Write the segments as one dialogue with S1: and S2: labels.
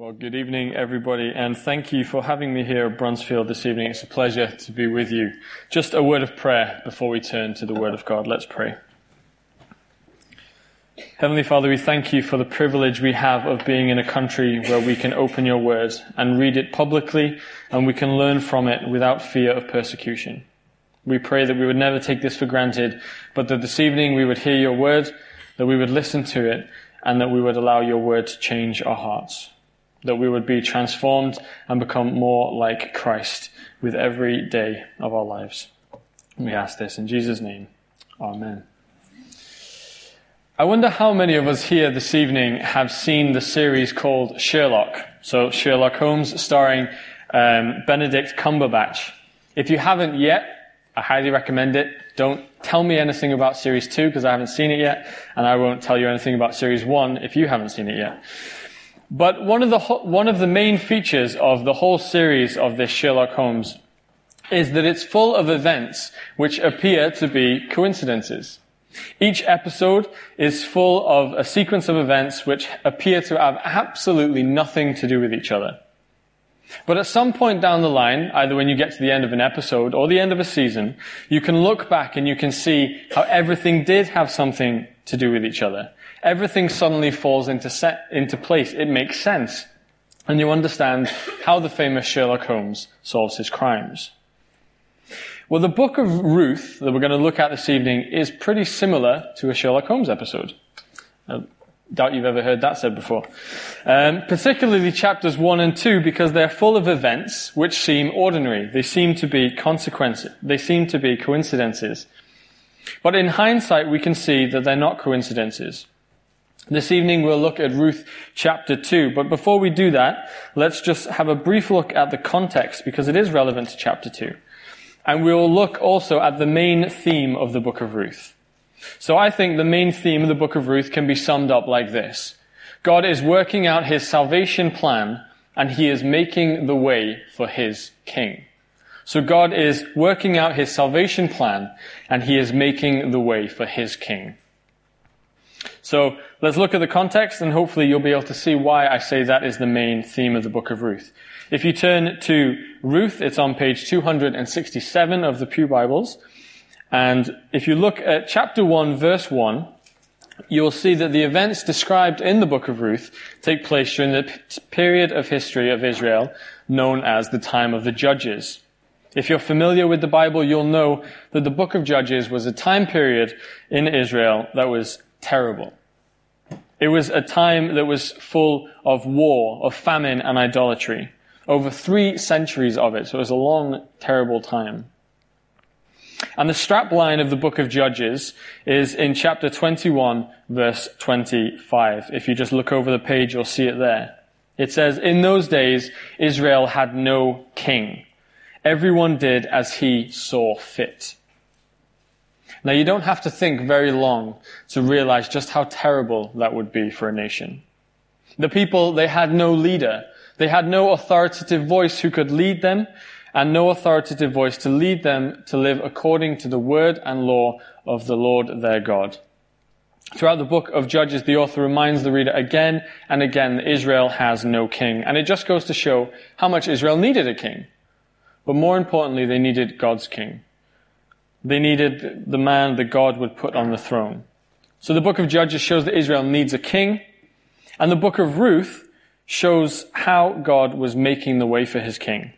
S1: Well, good evening, everybody, and thank you for having me here at Bruntsfield this evening. It's a pleasure to be with you. Just a word of prayer before we turn to the Word of God. Let's pray. Heavenly Father, we thank you for the privilege we have of being in a country where we can open your Word and read it publicly, and we can learn from it without fear of persecution. We pray that we would never take this for granted, but that this evening we would hear your Word, that we would listen to it, and that we would allow your Word to change our hearts that we would be transformed and become more like Christ with every day of our lives. We ask this in Jesus' name. Amen. I wonder how many of us here this evening have seen the series called Sherlock. So, Sherlock Holmes starring um, Benedict Cumberbatch. If you haven't yet, I highly recommend it. Don't tell me anything about series two because I haven't seen it yet, and I won't tell you anything about series one if you haven't seen it yet. But one of the, one of the main features of the whole series of this Sherlock Holmes is that it's full of events which appear to be coincidences. Each episode is full of a sequence of events which appear to have absolutely nothing to do with each other. But at some point down the line, either when you get to the end of an episode or the end of a season, you can look back and you can see how everything did have something to do with each other everything suddenly falls into, set, into place. It makes sense. And you understand how the famous Sherlock Holmes solves his crimes. Well, the book of Ruth that we're going to look at this evening is pretty similar to a Sherlock Holmes episode. I doubt you've ever heard that said before. Um, particularly chapters 1 and 2 because they're full of events which seem ordinary. They seem to be consequences. They seem to be coincidences. But in hindsight, we can see that they're not coincidences. This evening we'll look at Ruth chapter 2, but before we do that, let's just have a brief look at the context because it is relevant to chapter 2. And we'll look also at the main theme of the book of Ruth. So I think the main theme of the book of Ruth can be summed up like this. God is working out his salvation plan and he is making the way for his king. So God is working out his salvation plan and he is making the way for his king. So let's look at the context and hopefully you'll be able to see why I say that is the main theme of the book of Ruth. If you turn to Ruth, it's on page 267 of the Pew Bibles. And if you look at chapter 1, verse 1, you'll see that the events described in the book of Ruth take place during the period of history of Israel known as the time of the Judges. If you're familiar with the Bible, you'll know that the book of Judges was a time period in Israel that was terrible. It was a time that was full of war, of famine and idolatry. Over three centuries of it. So it was a long, terrible time. And the strapline of the book of Judges is in chapter 21, verse 25. If you just look over the page, you'll see it there. It says, In those days, Israel had no king. Everyone did as he saw fit. Now you don't have to think very long to realize just how terrible that would be for a nation. The people, they had no leader. They had no authoritative voice who could lead them and no authoritative voice to lead them to live according to the word and law of the Lord their God. Throughout the book of Judges, the author reminds the reader again and again that Israel has no king. And it just goes to show how much Israel needed a king. But more importantly, they needed God's king. They needed the man that God would put on the throne. So the book of Judges shows that Israel needs a king, and the book of Ruth shows how God was making the way for his king.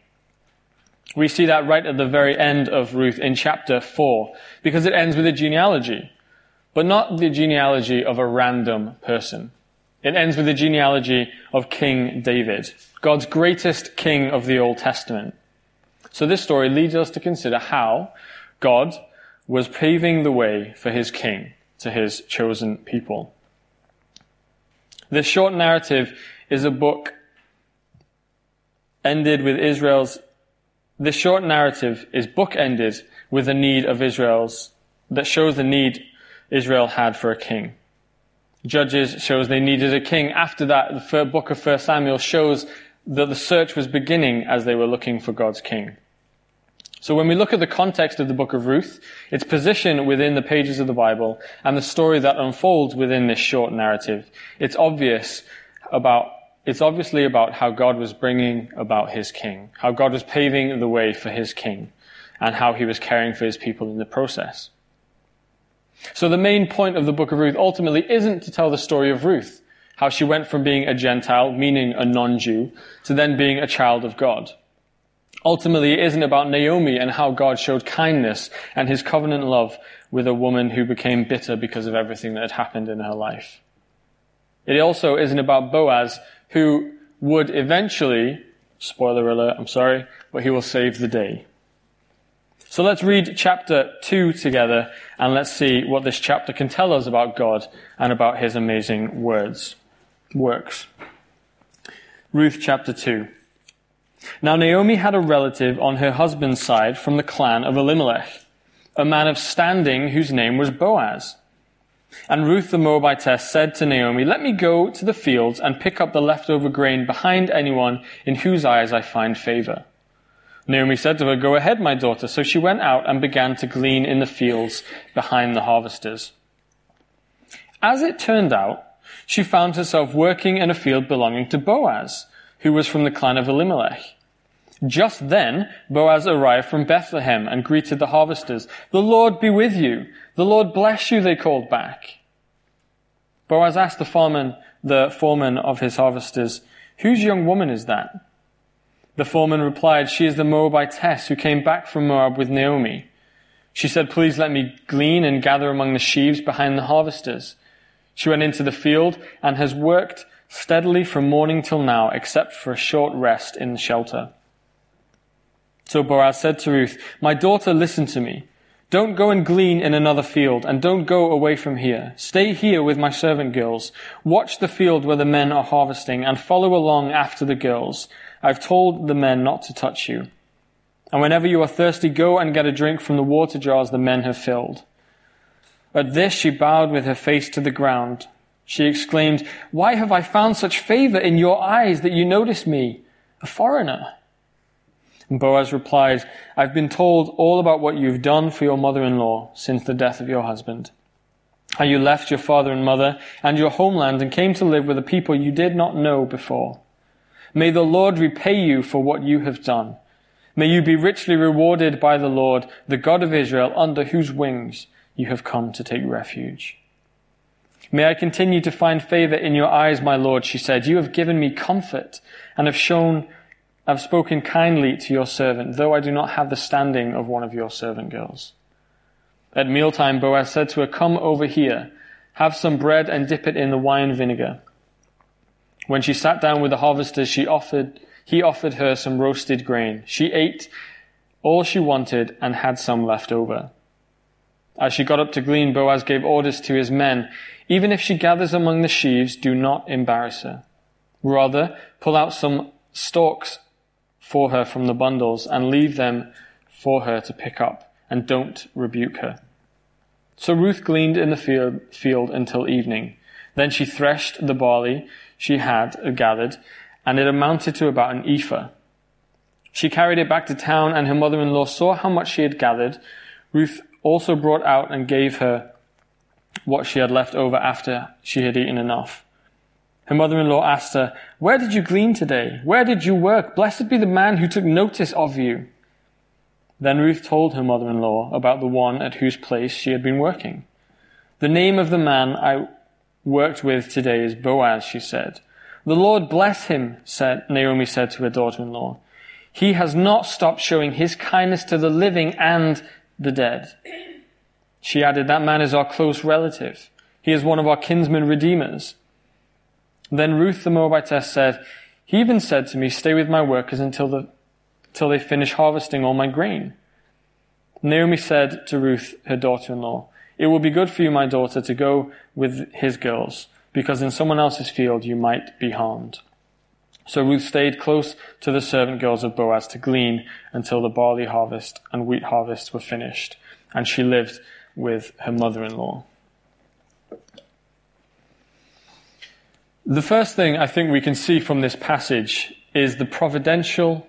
S1: We see that right at the very end of Ruth in chapter 4, because it ends with a genealogy, but not the genealogy of a random person. It ends with the genealogy of King David, God's greatest king of the Old Testament. So this story leads us to consider how God was paving the way for his king to his chosen people. This short narrative is a book ended with Israel's, this short narrative is bookended with the need of Israel's, that shows the need Israel had for a king. Judges shows they needed a king. After that, the book of 1 Samuel shows that the search was beginning as they were looking for God's king. So when we look at the context of the book of Ruth, its position within the pages of the Bible, and the story that unfolds within this short narrative, it's obvious about it's obviously about how God was bringing about his king, how God was paving the way for his king, and how he was caring for his people in the process. So the main point of the book of Ruth ultimately isn't to tell the story of Ruth, how she went from being a Gentile, meaning a non-Jew, to then being a child of God. Ultimately, it isn't about Naomi and how God showed kindness and his covenant love with a woman who became bitter because of everything that had happened in her life. It also isn't about Boaz, who would eventually, spoiler alert, I'm sorry, but he will save the day. So let's read chapter 2 together and let's see what this chapter can tell us about God and about his amazing words, works. Ruth chapter 2. Now Naomi had a relative on her husband's side from the clan of Elimelech, a man of standing whose name was Boaz. And Ruth the Moabitess said to Naomi, Let me go to the fields and pick up the leftover grain behind anyone in whose eyes I find favor. Naomi said to her, Go ahead, my daughter. So she went out and began to glean in the fields behind the harvesters. As it turned out, she found herself working in a field belonging to Boaz, who was from the clan of Elimelech. Just then, Boaz arrived from Bethlehem and greeted the harvesters. The Lord be with you. The Lord bless you, they called back. Boaz asked the foreman, the foreman of his harvesters, whose young woman is that? The foreman replied, she is the Moabitess who came back from Moab with Naomi. She said, please let me glean and gather among the sheaves behind the harvesters. She went into the field and has worked steadily from morning till now, except for a short rest in the shelter. So Boaz said to Ruth, My daughter, listen to me. Don't go and glean in another field, and don't go away from here. Stay here with my servant girls. Watch the field where the men are harvesting, and follow along after the girls. I've told the men not to touch you. And whenever you are thirsty, go and get a drink from the water jars the men have filled. At this she bowed with her face to the ground. She exclaimed, Why have I found such favor in your eyes that you notice me, a foreigner? And Boaz replied, I've been told all about what you've done for your mother-in-law since the death of your husband. How you left your father and mother and your homeland and came to live with a people you did not know before. May the Lord repay you for what you have done. May you be richly rewarded by the Lord, the God of Israel, under whose wings you have come to take refuge. May I continue to find favor in your eyes, my Lord, she said. You have given me comfort and have shown I've spoken kindly to your servant, though I do not have the standing of one of your servant girls. At mealtime, Boaz said to her, Come over here, have some bread and dip it in the wine vinegar. When she sat down with the harvesters, she offered, he offered her some roasted grain. She ate all she wanted and had some left over. As she got up to glean, Boaz gave orders to his men, even if she gathers among the sheaves, do not embarrass her. Rather, pull out some stalks for her from the bundles and leave them for her to pick up, and don't rebuke her. So Ruth gleaned in the field, field until evening. Then she threshed the barley she had gathered, and it amounted to about an ephah. She carried it back to town, and her mother-in-law saw how much she had gathered. Ruth also brought out and gave her what she had left over after she had eaten enough. Her mother-in-law asked her, Where did you glean today? Where did you work? Blessed be the man who took notice of you. Then Ruth told her mother-in-law about the one at whose place she had been working. The name of the man I worked with today is Boaz, she said. The Lord bless him, said, Naomi said to her daughter-in-law. He has not stopped showing his kindness to the living and the dead. She added, that man is our close relative. He is one of our kinsman redeemers. Then Ruth the Moabitess said, He even said to me, Stay with my workers until, the, until they finish harvesting all my grain. Naomi said to Ruth, her daughter-in-law, It will be good for you, my daughter, to go with his girls, because in someone else's field you might be harmed. So Ruth stayed close to the servant girls of Boaz to glean until the barley harvest and wheat harvest were finished, and she lived with her mother-in-law. The first thing I think we can see from this passage is the providential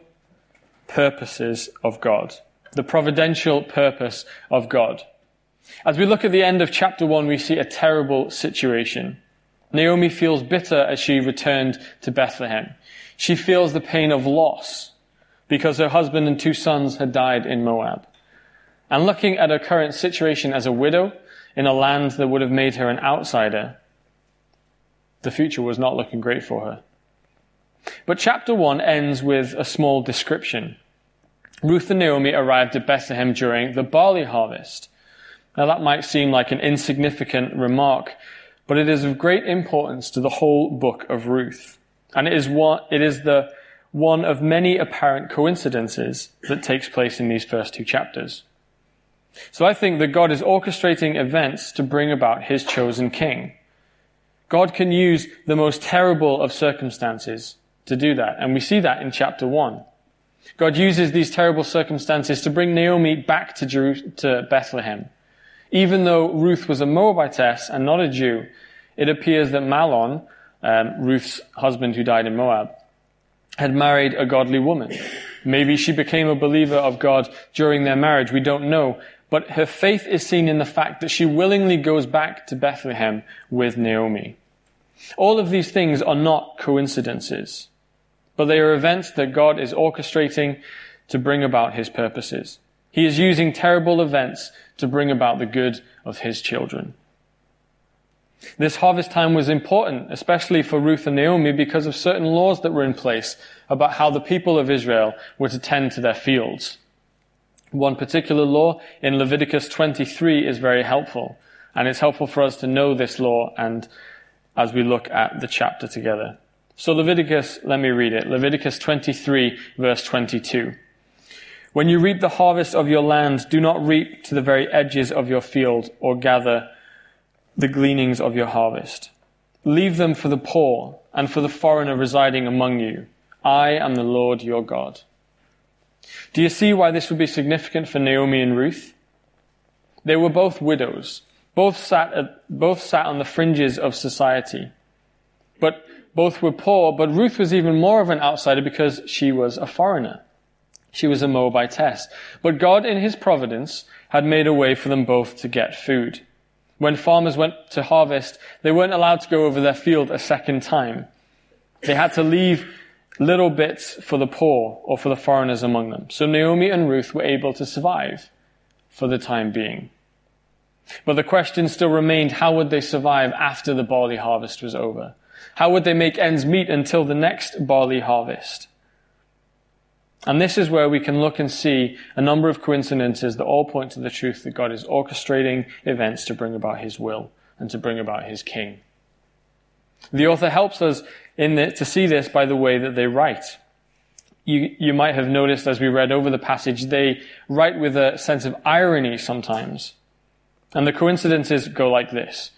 S1: purposes of God. The providential purpose of God. As we look at the end of chapter one, we see a terrible situation. Naomi feels bitter as she returned to Bethlehem. She feels the pain of loss because her husband and two sons had died in Moab. And looking at her current situation as a widow in a land that would have made her an outsider, the future was not looking great for her. But chapter 1 ends with a small description. Ruth and Naomi arrived at Bethlehem during the barley harvest. Now that might seem like an insignificant remark, but it is of great importance to the whole book of Ruth. And it is one, it is the one of many apparent coincidences that takes place in these first two chapters. So I think that God is orchestrating events to bring about his chosen king. God can use the most terrible of circumstances to do that. And we see that in chapter 1. God uses these terrible circumstances to bring Naomi back to, Jeru- to Bethlehem. Even though Ruth was a Moabitess and not a Jew, it appears that Mahlon, um, Ruth's husband who died in Moab, had married a godly woman. Maybe she became a believer of God during their marriage. We don't know. But her faith is seen in the fact that she willingly goes back to Bethlehem with Naomi. All of these things are not coincidences, but they are events that God is orchestrating to bring about his purposes. He is using terrible events to bring about the good of his children. This harvest time was important, especially for Ruth and Naomi, because of certain laws that were in place about how the people of Israel were to tend to their fields. One particular law in Leviticus 23 is very helpful, and it's helpful for us to know this law and as we look at the chapter together. So Leviticus, let me read it. Leviticus 23 verse 22. When you reap the harvest of your land, do not reap to the very edges of your field or gather the gleanings of your harvest. Leave them for the poor and for the foreigner residing among you. I am the Lord your God. Do you see why this would be significant for Naomi and Ruth? They were both widows. Both sat, at, both sat on the fringes of society. But both were poor, but Ruth was even more of an outsider because she was a foreigner. She was a Moabitess. But God, in His providence, had made a way for them both to get food. When farmers went to harvest, they weren't allowed to go over their field a second time. They had to leave little bits for the poor or for the foreigners among them. So Naomi and Ruth were able to survive for the time being. But the question still remained, how would they survive after the barley harvest was over? How would they make ends meet until the next barley harvest? And this is where we can look and see a number of coincidences that all point to the truth that God is orchestrating events to bring about His will and to bring about His King. The author helps us in the, to see this by the way that they write. You, you might have noticed as we read over the passage, they write with a sense of irony sometimes. And the coincidences go like this.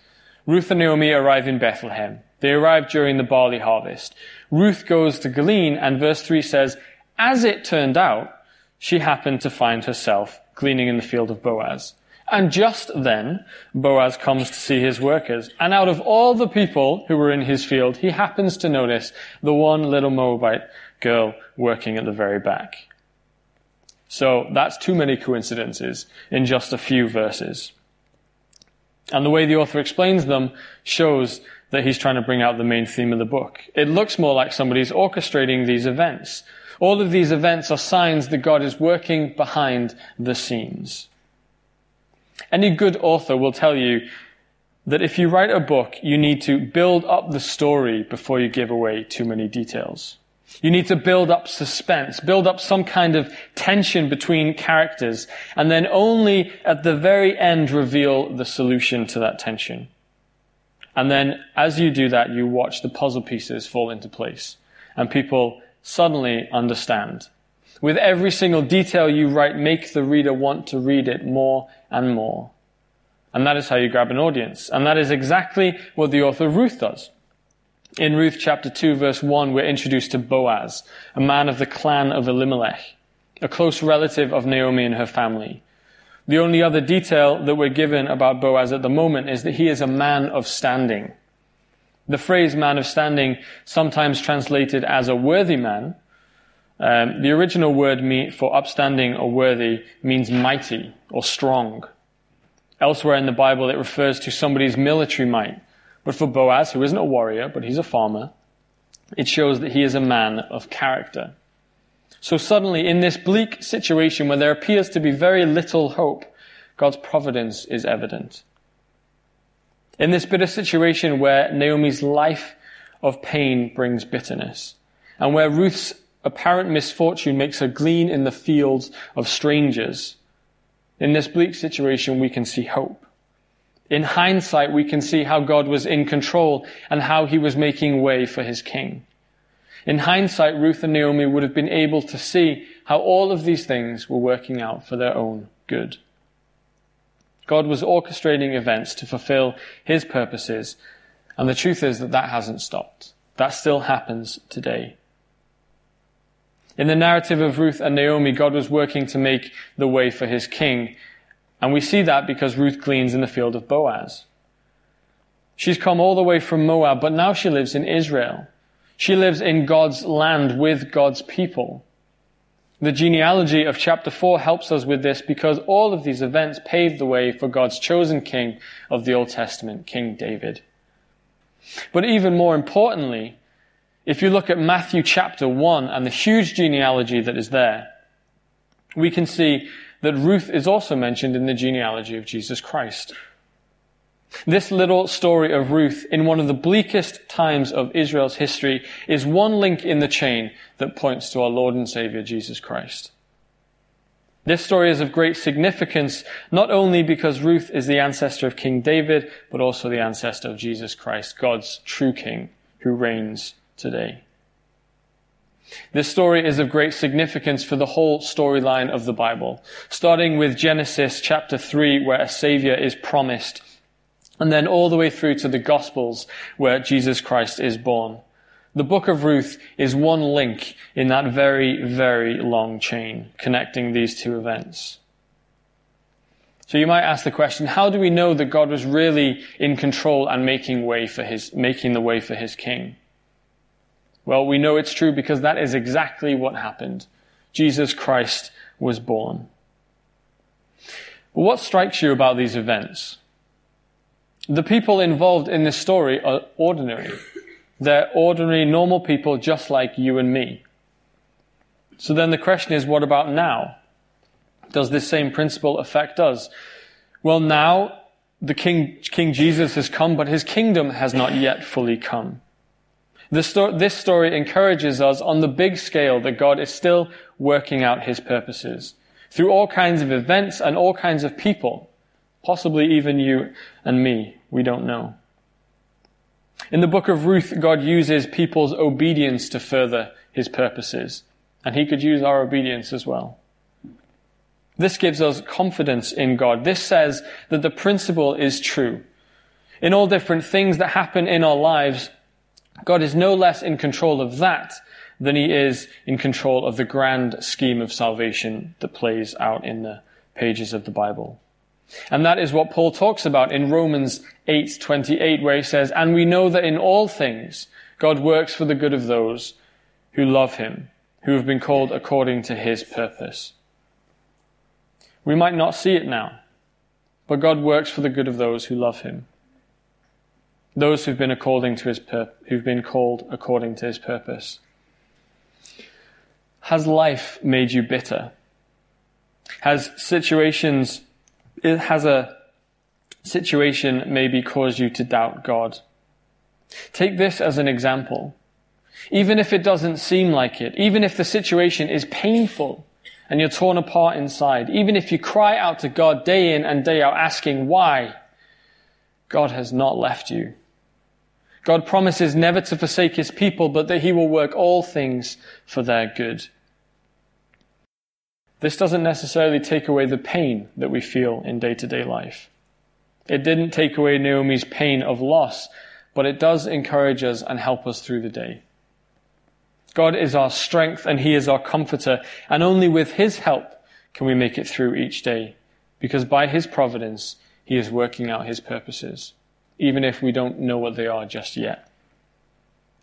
S1: Ruth and Naomi arrive in Bethlehem. They arrive during the barley harvest. Ruth goes to glean, and verse 3 says, As it turned out, she happened to find herself gleaning in the field of Boaz. And just then, Boaz comes to see his workers. And out of all the people who were in his field, he happens to notice the one little Moabite girl working at the very back. So that's too many coincidences in just a few verses. And the way the author explains them shows that he's trying to bring out the main theme of the book. It looks more like somebody's orchestrating these events. All of these events are signs that God is working behind the scenes. Any good author will tell you that if you write a book, you need to build up the story before you give away too many details. You need to build up suspense, build up some kind of tension between characters, and then only at the very end reveal the solution to that tension. And then as you do that, you watch the puzzle pieces fall into place, and people suddenly understand. With every single detail you write, make the reader want to read it more and more. And that is how you grab an audience. And that is exactly what the author Ruth does. In Ruth chapter 2 verse 1, we're introduced to Boaz, a man of the clan of Elimelech, a close relative of Naomi and her family. The only other detail that we're given about Boaz at the moment is that he is a man of standing. The phrase man of standing, sometimes translated as a worthy man, um, the original word for upstanding or worthy means mighty or strong. Elsewhere in the Bible, it refers to somebody's military might, But for Boaz, who isn't a warrior, but he's a farmer, it shows that he is a man of character. So suddenly, in this bleak situation where there appears to be very little hope, God's providence is evident. In this bitter situation where Naomi's life of pain brings bitterness, and where Ruth's apparent misfortune makes her glean in the fields of strangers, in this bleak situation we can see hope. In hindsight, we can see how God was in control and how he was making way for his king. In hindsight, Ruth and Naomi would have been able to see how all of these things were working out for their own good. God was orchestrating events to fulfill his purposes, and the truth is that that hasn't stopped. That still happens today. In the narrative of Ruth and Naomi, God was working to make the way for his king, and we see that because Ruth gleans in the field of Boaz. She's come all the way from Moab, but now she lives in Israel. She lives in God's land with God's people. The genealogy of chapter 4 helps us with this because all of these events paved the way for God's chosen king of the Old Testament, King David. But even more importantly, if you look at Matthew chapter 1 and the huge genealogy that is there, we can see that Ruth is also mentioned in the genealogy of Jesus Christ. This little story of Ruth in one of the bleakest times of Israel's history is one link in the chain that points to our Lord and Savior Jesus Christ. This story is of great significance, not only because Ruth is the ancestor of King David, but also the ancestor of Jesus Christ, God's true King, who reigns today. This story is of great significance for the whole storyline of the Bible, starting with Genesis chapter 3, where a Savior is promised and then all the way through to the Gospels where Jesus Christ is born. The book of Ruth is one link in that very, very long chain connecting these two events. So you might ask the question, how do we know that God was really in control and making way for his, making the way for his king? Well, we know it's true because that is exactly what happened. Jesus Christ was born. But what strikes you about these events? The people involved in this story are ordinary. They're ordinary, normal people just like you and me. So then the question is, what about now? Does this same principle affect us? Well, now the King, King Jesus has come, but his kingdom has not yet fully come. This, sto- this story encourages us on the big scale that God is still working out his purposes through all kinds of events and all kinds of people. Possibly even you and me. We don't know. In the book of Ruth, God uses people's obedience to further his purposes. And he could use our obedience as well. This gives us confidence in God. This says that the principle is true. In all different things that happen in our lives, God is no less in control of that than he is in control of the grand scheme of salvation that plays out in the pages of the Bible. And that is what Paul talks about in Romans 8:28 where he says, "And we know that in all things God works for the good of those who love him, who have been called according to his purpose." We might not see it now, but God works for the good of those who love him. Those who've been according to his pur- who've been called according to his purpose. Has life made you bitter? Has situations it has a situation maybe cause you to doubt God. Take this as an example. Even if it doesn't seem like it, even if the situation is painful and you're torn apart inside, even if you cry out to God day in and day out asking why, God has not left you. God promises never to forsake his people, but that he will work all things for their good. This doesn't necessarily take away the pain that we feel in day to day life. It didn't take away Naomi's pain of loss, but it does encourage us and help us through the day. God is our strength and He is our comforter, and only with His help can we make it through each day, because by His providence, He is working out His purposes, even if we don't know what they are just yet.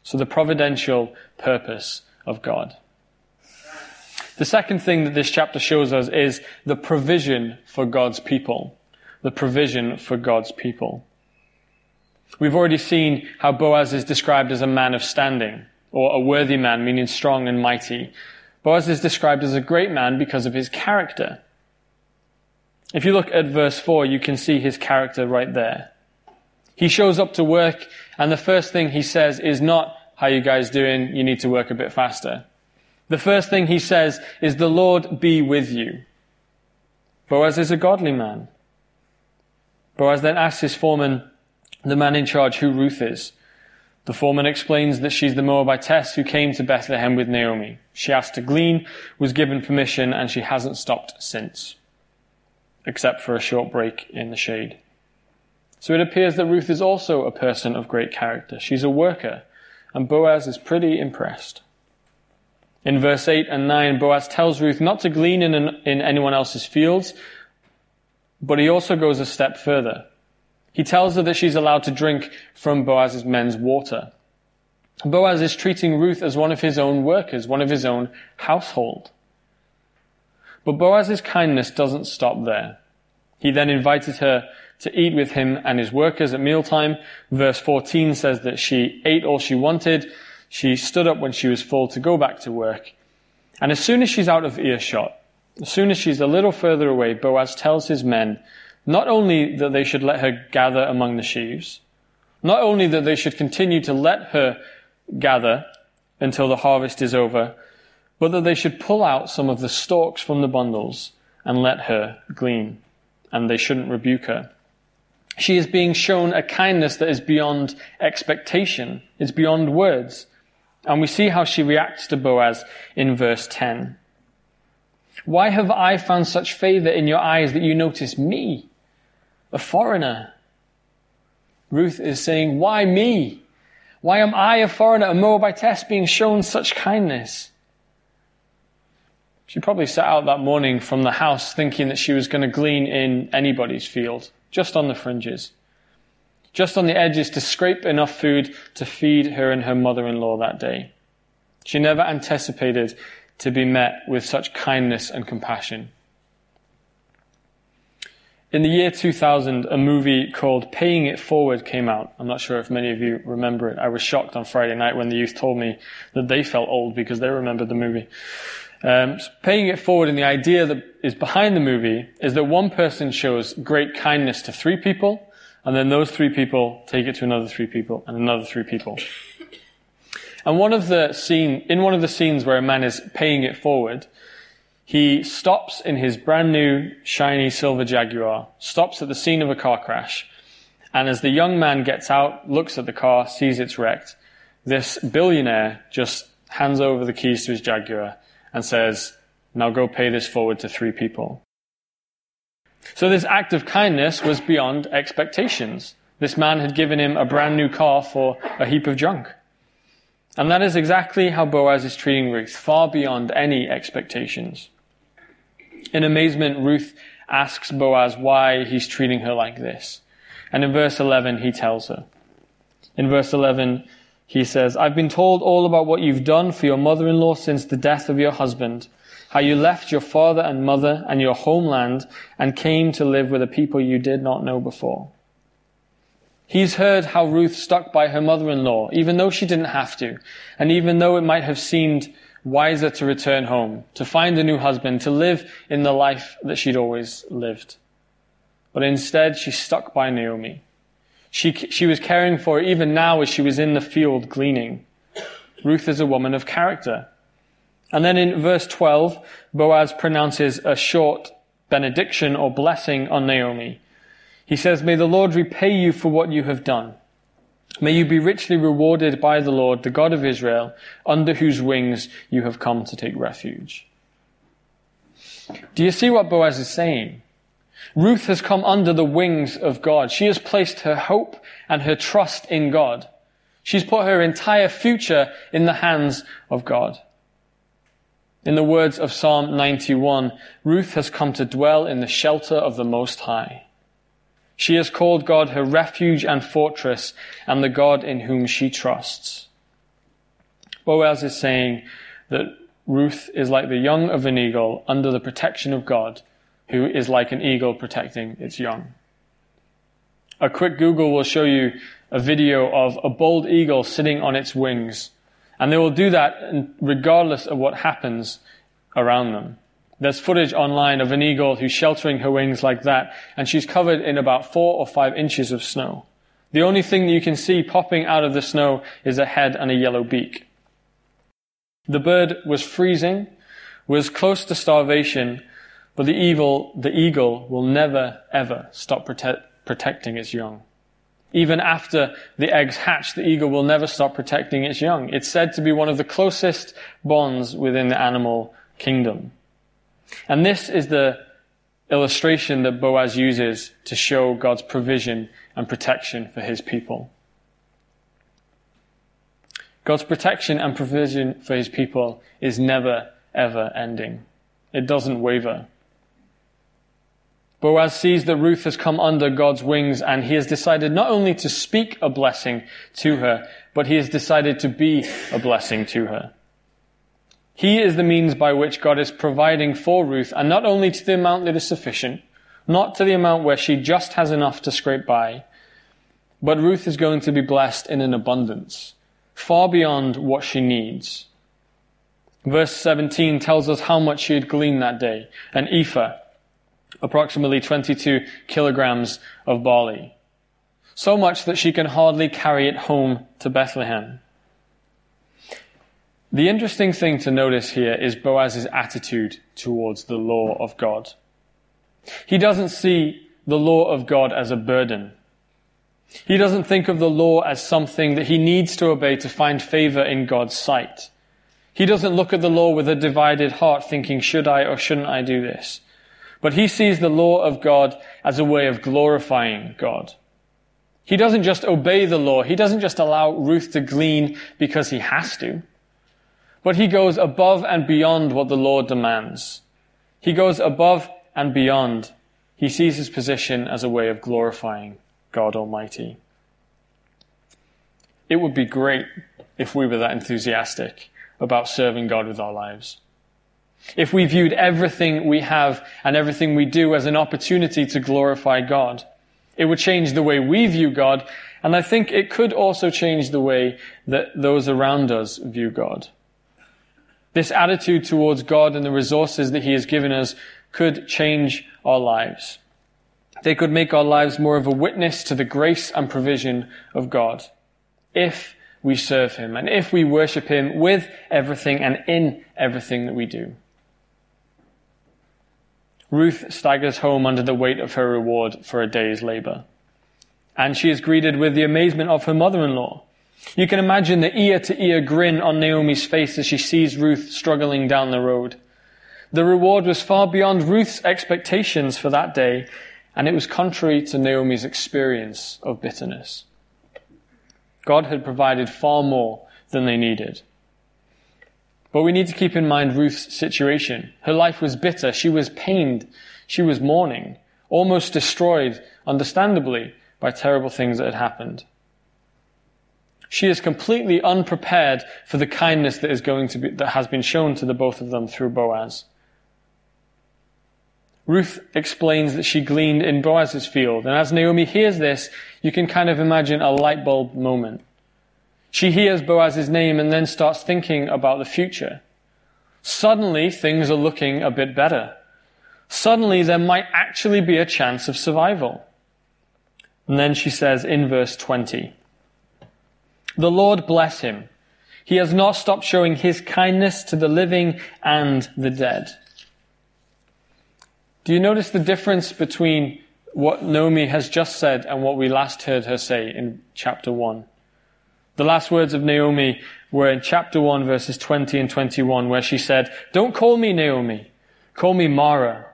S1: So the providential purpose of God. The second thing that this chapter shows us is the provision for God's people. The provision for God's people. We've already seen how Boaz is described as a man of standing, or a worthy man, meaning strong and mighty. Boaz is described as a great man because of his character. If you look at verse 4, you can see his character right there. He shows up to work, and the first thing he says is not, How you guys doing? You need to work a bit faster. The first thing he says is, The Lord be with you. Boaz is a godly man. Boaz then asks his foreman, the man in charge, who Ruth is. The foreman explains that she's the Moabitess who came to Bethlehem with Naomi. She asked to glean, was given permission, and she hasn't stopped since, except for a short break in the shade. So it appears that Ruth is also a person of great character. She's a worker, and Boaz is pretty impressed. In verse 8 and 9, Boaz tells Ruth not to glean in, in anyone else's fields, but he also goes a step further. He tells her that she's allowed to drink from Boaz's men's water. Boaz is treating Ruth as one of his own workers, one of his own household. But Boaz's kindness doesn't stop there. He then invited her to eat with him and his workers at mealtime. Verse 14 says that she ate all she wanted. She stood up when she was full to go back to work. And as soon as she's out of earshot, as soon as she's a little further away, Boaz tells his men not only that they should let her gather among the sheaves, not only that they should continue to let her gather until the harvest is over, but that they should pull out some of the stalks from the bundles and let her glean, and they shouldn't rebuke her. She is being shown a kindness that is beyond expectation. It's beyond words. And we see how she reacts to Boaz in verse 10. Why have I found such favor in your eyes that you notice me? a foreigner. Ruth is saying, Why me? Why am I a foreigner, a Moabitess, being shown such kindness? She probably set out that morning from the house thinking that she was going to glean in anybody's field, just on the fringes, just on the edges to scrape enough food to feed her and her mother in law that day. She never anticipated to be met with such kindness and compassion. In the year 2000, a movie called Paying It Forward came out. I'm not sure if many of you remember it. I was shocked on Friday night when the youth told me that they felt old because they remembered the movie. Um, so paying it forward, and the idea that is behind the movie is that one person shows great kindness to three people, and then those three people take it to another three people, and another three people. And one of the scene, in one of the scenes where a man is paying it forward, he stops in his brand new shiny silver Jaguar, stops at the scene of a car crash, and as the young man gets out, looks at the car, sees it's wrecked, this billionaire just hands over the keys to his Jaguar and says, now go pay this forward to three people. So this act of kindness was beyond expectations. This man had given him a brand new car for a heap of junk. And that is exactly how Boaz is treating Ruth, far beyond any expectations. In amazement, Ruth asks Boaz why he's treating her like this. And in verse 11, he tells her. In verse 11, he says, I've been told all about what you've done for your mother-in-law since the death of your husband, how you left your father and mother and your homeland and came to live with a people you did not know before. He's heard how Ruth stuck by her mother-in-law, even though she didn't have to, and even though it might have seemed wiser to return home, to find a new husband, to live in the life that she'd always lived. But instead, she stuck by Naomi. She, she was caring for her even now as she was in the field gleaning. Ruth is a woman of character. And then in verse 12, Boaz pronounces a short benediction or blessing on Naomi. He says, May the Lord repay you for what you have done. May you be richly rewarded by the Lord, the God of Israel, under whose wings you have come to take refuge. Do you see what Boaz is saying? Ruth has come under the wings of God. She has placed her hope and her trust in God. She's put her entire future in the hands of God. In the words of Psalm 91, Ruth has come to dwell in the shelter of the Most High. She has called God her refuge and fortress and the God in whom she trusts. Boaz is saying that Ruth is like the young of an eagle under the protection of God, who is like an eagle protecting its young. A quick Google will show you a video of a bald eagle sitting on its wings. And they will do that regardless of what happens around them. There's footage online of an eagle who's sheltering her wings like that, and she's covered in about four or five inches of snow. The only thing that you can see popping out of the snow is a head and a yellow beak. The bird was freezing, was close to starvation, but the evil, the eagle will never ever stop prote- protecting its young. Even after the eggs hatch, the eagle will never stop protecting its young. It's said to be one of the closest bonds within the animal kingdom. And this is the illustration that Boaz uses to show God's provision and protection for his people. God's protection and provision for his people is never, ever ending. It doesn't waver. Boaz sees that Ruth has come under God's wings and he has decided not only to speak a blessing to her, but he has decided to be a blessing to her. He is the means by which God is providing for Ruth, and not only to the amount that is sufficient, not to the amount where she just has enough to scrape by, but Ruth is going to be blessed in an abundance, far beyond what she needs. Verse 17 tells us how much she had gleaned that day, an ephah, approximately 22 kilograms of barley. So much that she can hardly carry it home to Bethlehem. The interesting thing to notice here is Boaz's attitude towards the law of God. He doesn't see the law of God as a burden. He doesn't think of the law as something that he needs to obey to find favor in God's sight. He doesn't look at the law with a divided heart thinking, should I or shouldn't I do this? But he sees the law of God as a way of glorifying God. He doesn't just obey the law. He doesn't just allow Ruth to glean because he has to. But he goes above and beyond what the law demands. He goes above and beyond. He sees his position as a way of glorifying God Almighty. It would be great if we were that enthusiastic about serving God with our lives. If we viewed everything we have and everything we do as an opportunity to glorify God, it would change the way we view God, and I think it could also change the way that those around us view God. This attitude towards God and the resources that He has given us could change our lives. They could make our lives more of a witness to the grace and provision of God. If we serve Him and if we worship Him with everything and in everything that we do. Ruth staggers home under the weight of her reward for a day's labor. And she is greeted with the amazement of her mother-in-law. You can imagine the ear to ear grin on Naomi's face as she sees Ruth struggling down the road. The reward was far beyond Ruth's expectations for that day, and it was contrary to Naomi's experience of bitterness. God had provided far more than they needed. But we need to keep in mind Ruth's situation. Her life was bitter. She was pained. She was mourning, almost destroyed, understandably, by terrible things that had happened. She is completely unprepared for the kindness that is going to be, that has been shown to the both of them through Boaz. Ruth explains that she gleaned in Boaz's field, and as Naomi hears this, you can kind of imagine a light bulb moment. She hears Boaz's name and then starts thinking about the future. Suddenly, things are looking a bit better. Suddenly, there might actually be a chance of survival. And then she says in verse 20, The Lord bless him. He has not stopped showing his kindness to the living and the dead. Do you notice the difference between what Naomi has just said and what we last heard her say in chapter 1? The last words of Naomi were in chapter 1 verses 20 and 21 where she said, Don't call me Naomi, call me Mara,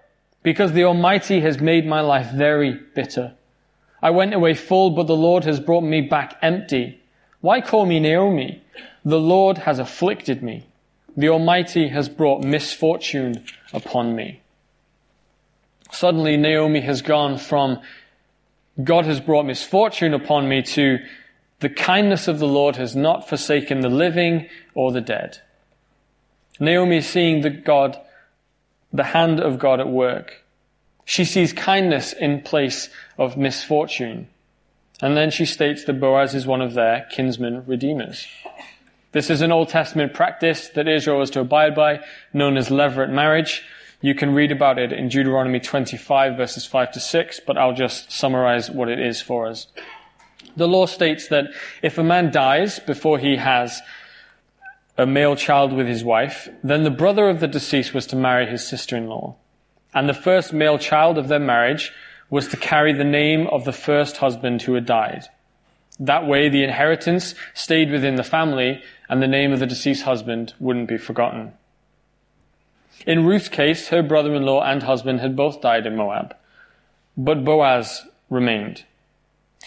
S1: because the Almighty has made my life very bitter. I went away full, but the Lord has brought me back empty. Why call me Naomi? The Lord has afflicted me. The Almighty has brought misfortune upon me. Suddenly Naomi has gone from God has brought misfortune upon me to the kindness of the Lord has not forsaken the living or the dead. Naomi is seeing the God, the hand of God at work. She sees kindness in place of misfortune. And then she states that Boaz is one of their kinsman redeemers. This is an Old Testament practice that Israel was to abide by, known as levirate marriage. You can read about it in Deuteronomy 25 verses 5 to 6, but I'll just summarize what it is for us. The law states that if a man dies before he has a male child with his wife, then the brother of the deceased was to marry his sister-in-law. And the first male child of their marriage was to carry the name of the first husband who had died. That way the inheritance stayed within the family and the name of the deceased husband wouldn't be forgotten. In Ruth's case, her brother-in-law and husband had both died in Moab, but Boaz remained.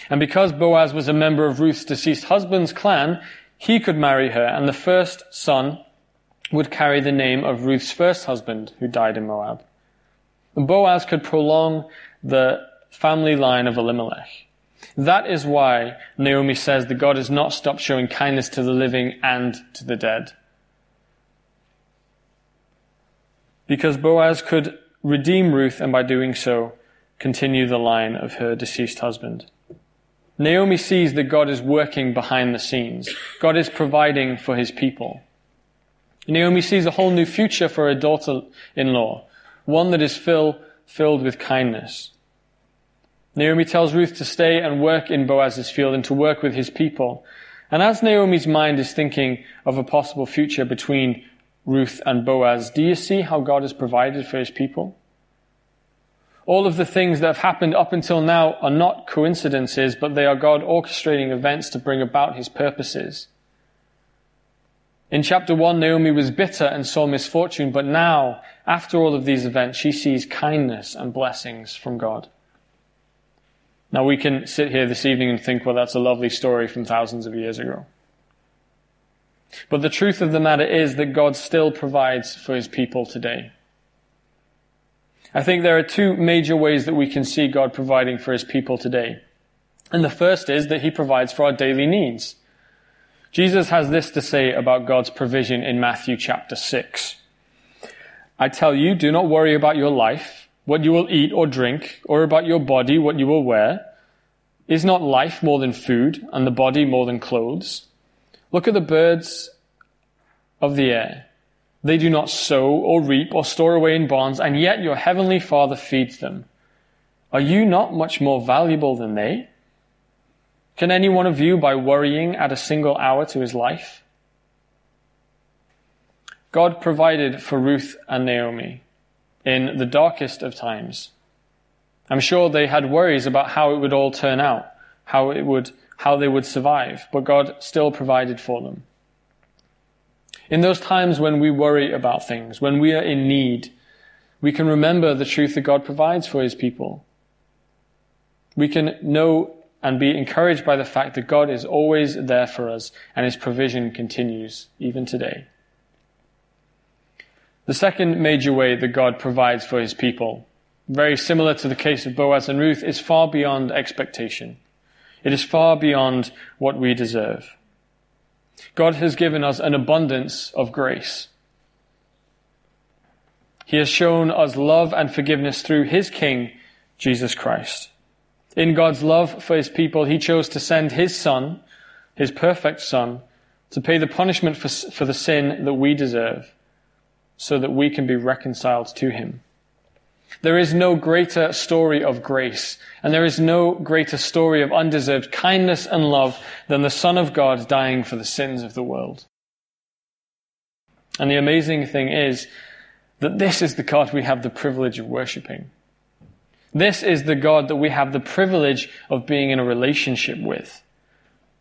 S1: And because Boaz was a member of Ruth's deceased husband's clan, he could marry her, and the first son would carry the name of Ruth's first husband who died in Moab. And Boaz could prolong the family line of Elimelech. That is why Naomi says that God has not stopped showing kindness to the living and to the dead. Because Boaz could redeem Ruth and by doing so continue the line of her deceased husband. Naomi sees that God is working behind the scenes. God is providing for his people. Naomi sees a whole new future for her daughter-in-law, one that is fill, filled with kindness. Naomi tells Ruth to stay and work in Boaz's field and to work with his people. And as Naomi's mind is thinking of a possible future between Ruth and Boaz, do you see how God has provided for his people? All of the things that have happened up until now are not coincidences, but they are God orchestrating events to bring about his purposes. In chapter 1, Naomi was bitter and saw misfortune, but now, after all of these events, she sees kindness and blessings from God. Now we can sit here this evening and think, well, that's a lovely story from thousands of years ago. But the truth of the matter is that God still provides for his people today. I think there are two major ways that we can see God providing for his people today. And the first is that he provides for our daily needs. Jesus has this to say about God's provision in Matthew chapter 6. I tell you, do not worry about your life, what you will eat or drink, or about your body, what you will wear. Is not life more than food, and the body more than clothes? Look at the birds of the air. They do not sow or reap or store away in barns, and yet your heavenly Father feeds them. Are you not much more valuable than they? Can any one of you, by worrying, add a single hour to his life? God provided for Ruth and Naomi in the darkest of times. I'm sure they had worries about how it would all turn out, how it would, how they would survive, but God still provided for them. In those times when we worry about things, when we are in need, we can remember the truth that God provides for His people. We can know and be encouraged by the fact that God is always there for us and His provision continues even today. The second major way that God provides for His people, very similar to the case of Boaz and Ruth, is far beyond expectation. It is far beyond what we deserve. God has given us an abundance of grace. He has shown us love and forgiveness through His King, Jesus Christ. In God's love for His people, He chose to send His Son, His perfect Son, to pay the punishment for, for the sin that we deserve, so that we can be reconciled to Him. There is no greater story of grace, and there is no greater story of undeserved kindness and love than the Son of God dying for the sins of the world. And the amazing thing is that this is the God we have the privilege of worshipping. This is the God that we have the privilege of being in a relationship with.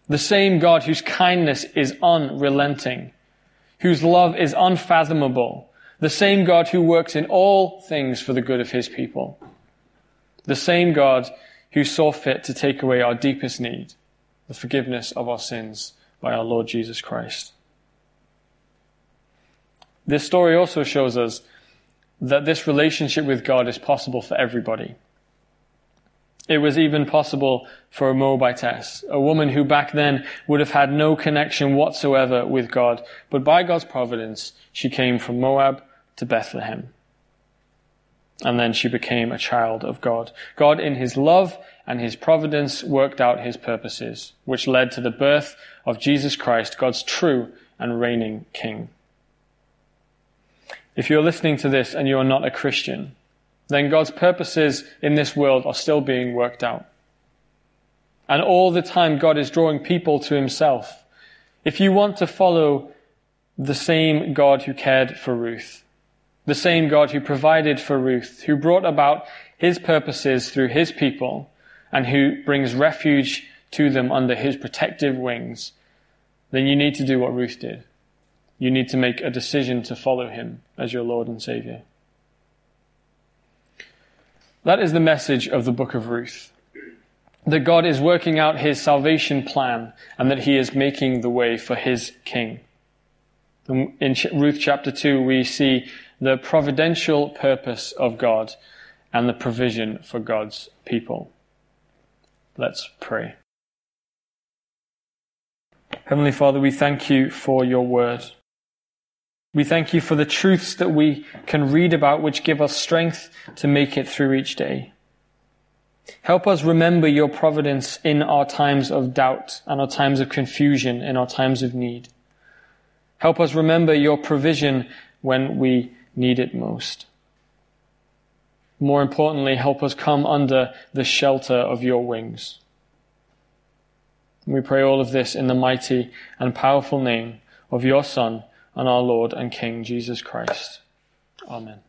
S1: The same God whose kindness is unrelenting, whose love is unfathomable, the same God who works in all things for the good of his people. The same God who saw fit to take away our deepest need, the forgiveness of our sins by our Lord Jesus Christ. This story also shows us that this relationship with God is possible for everybody. It was even possible for a Moabitess, a woman who back then would have had no connection whatsoever with God, but by God's providence, she came from Moab to Bethlehem. and then she became a child of God. God, in his love and his providence, worked out his purposes, which led to the birth of Jesus Christ, God's true and reigning King. If you're listening to this and you're not a Christian, then God's purposes in this world are still being worked out. And all the time, God is drawing people to himself. If you want to follow the same God who cared for Ruth, the same God who provided for Ruth, who brought about his purposes through his people, and who brings refuge to them under his protective wings, then you need to do what Ruth did. You need to make a decision to follow him as your Lord and Savior. That is the message of the book of Ruth. That God is working out his salvation plan and that he is making the way for his king. In Ruth chapter 2, we see the providential purpose of God and the provision for God's people. Let's pray. Heavenly Father, we thank you for your word. We thank you for the truths that we can read about which give us strength to make it through each day. Help us remember your providence in our times of doubt and our times of confusion, in our times of need. Help us remember your provision when we need it most. More importantly, help us come under the shelter of your wings. We pray all of this in the mighty and powerful name of your Son and our Lord and King, Jesus Christ. Amen.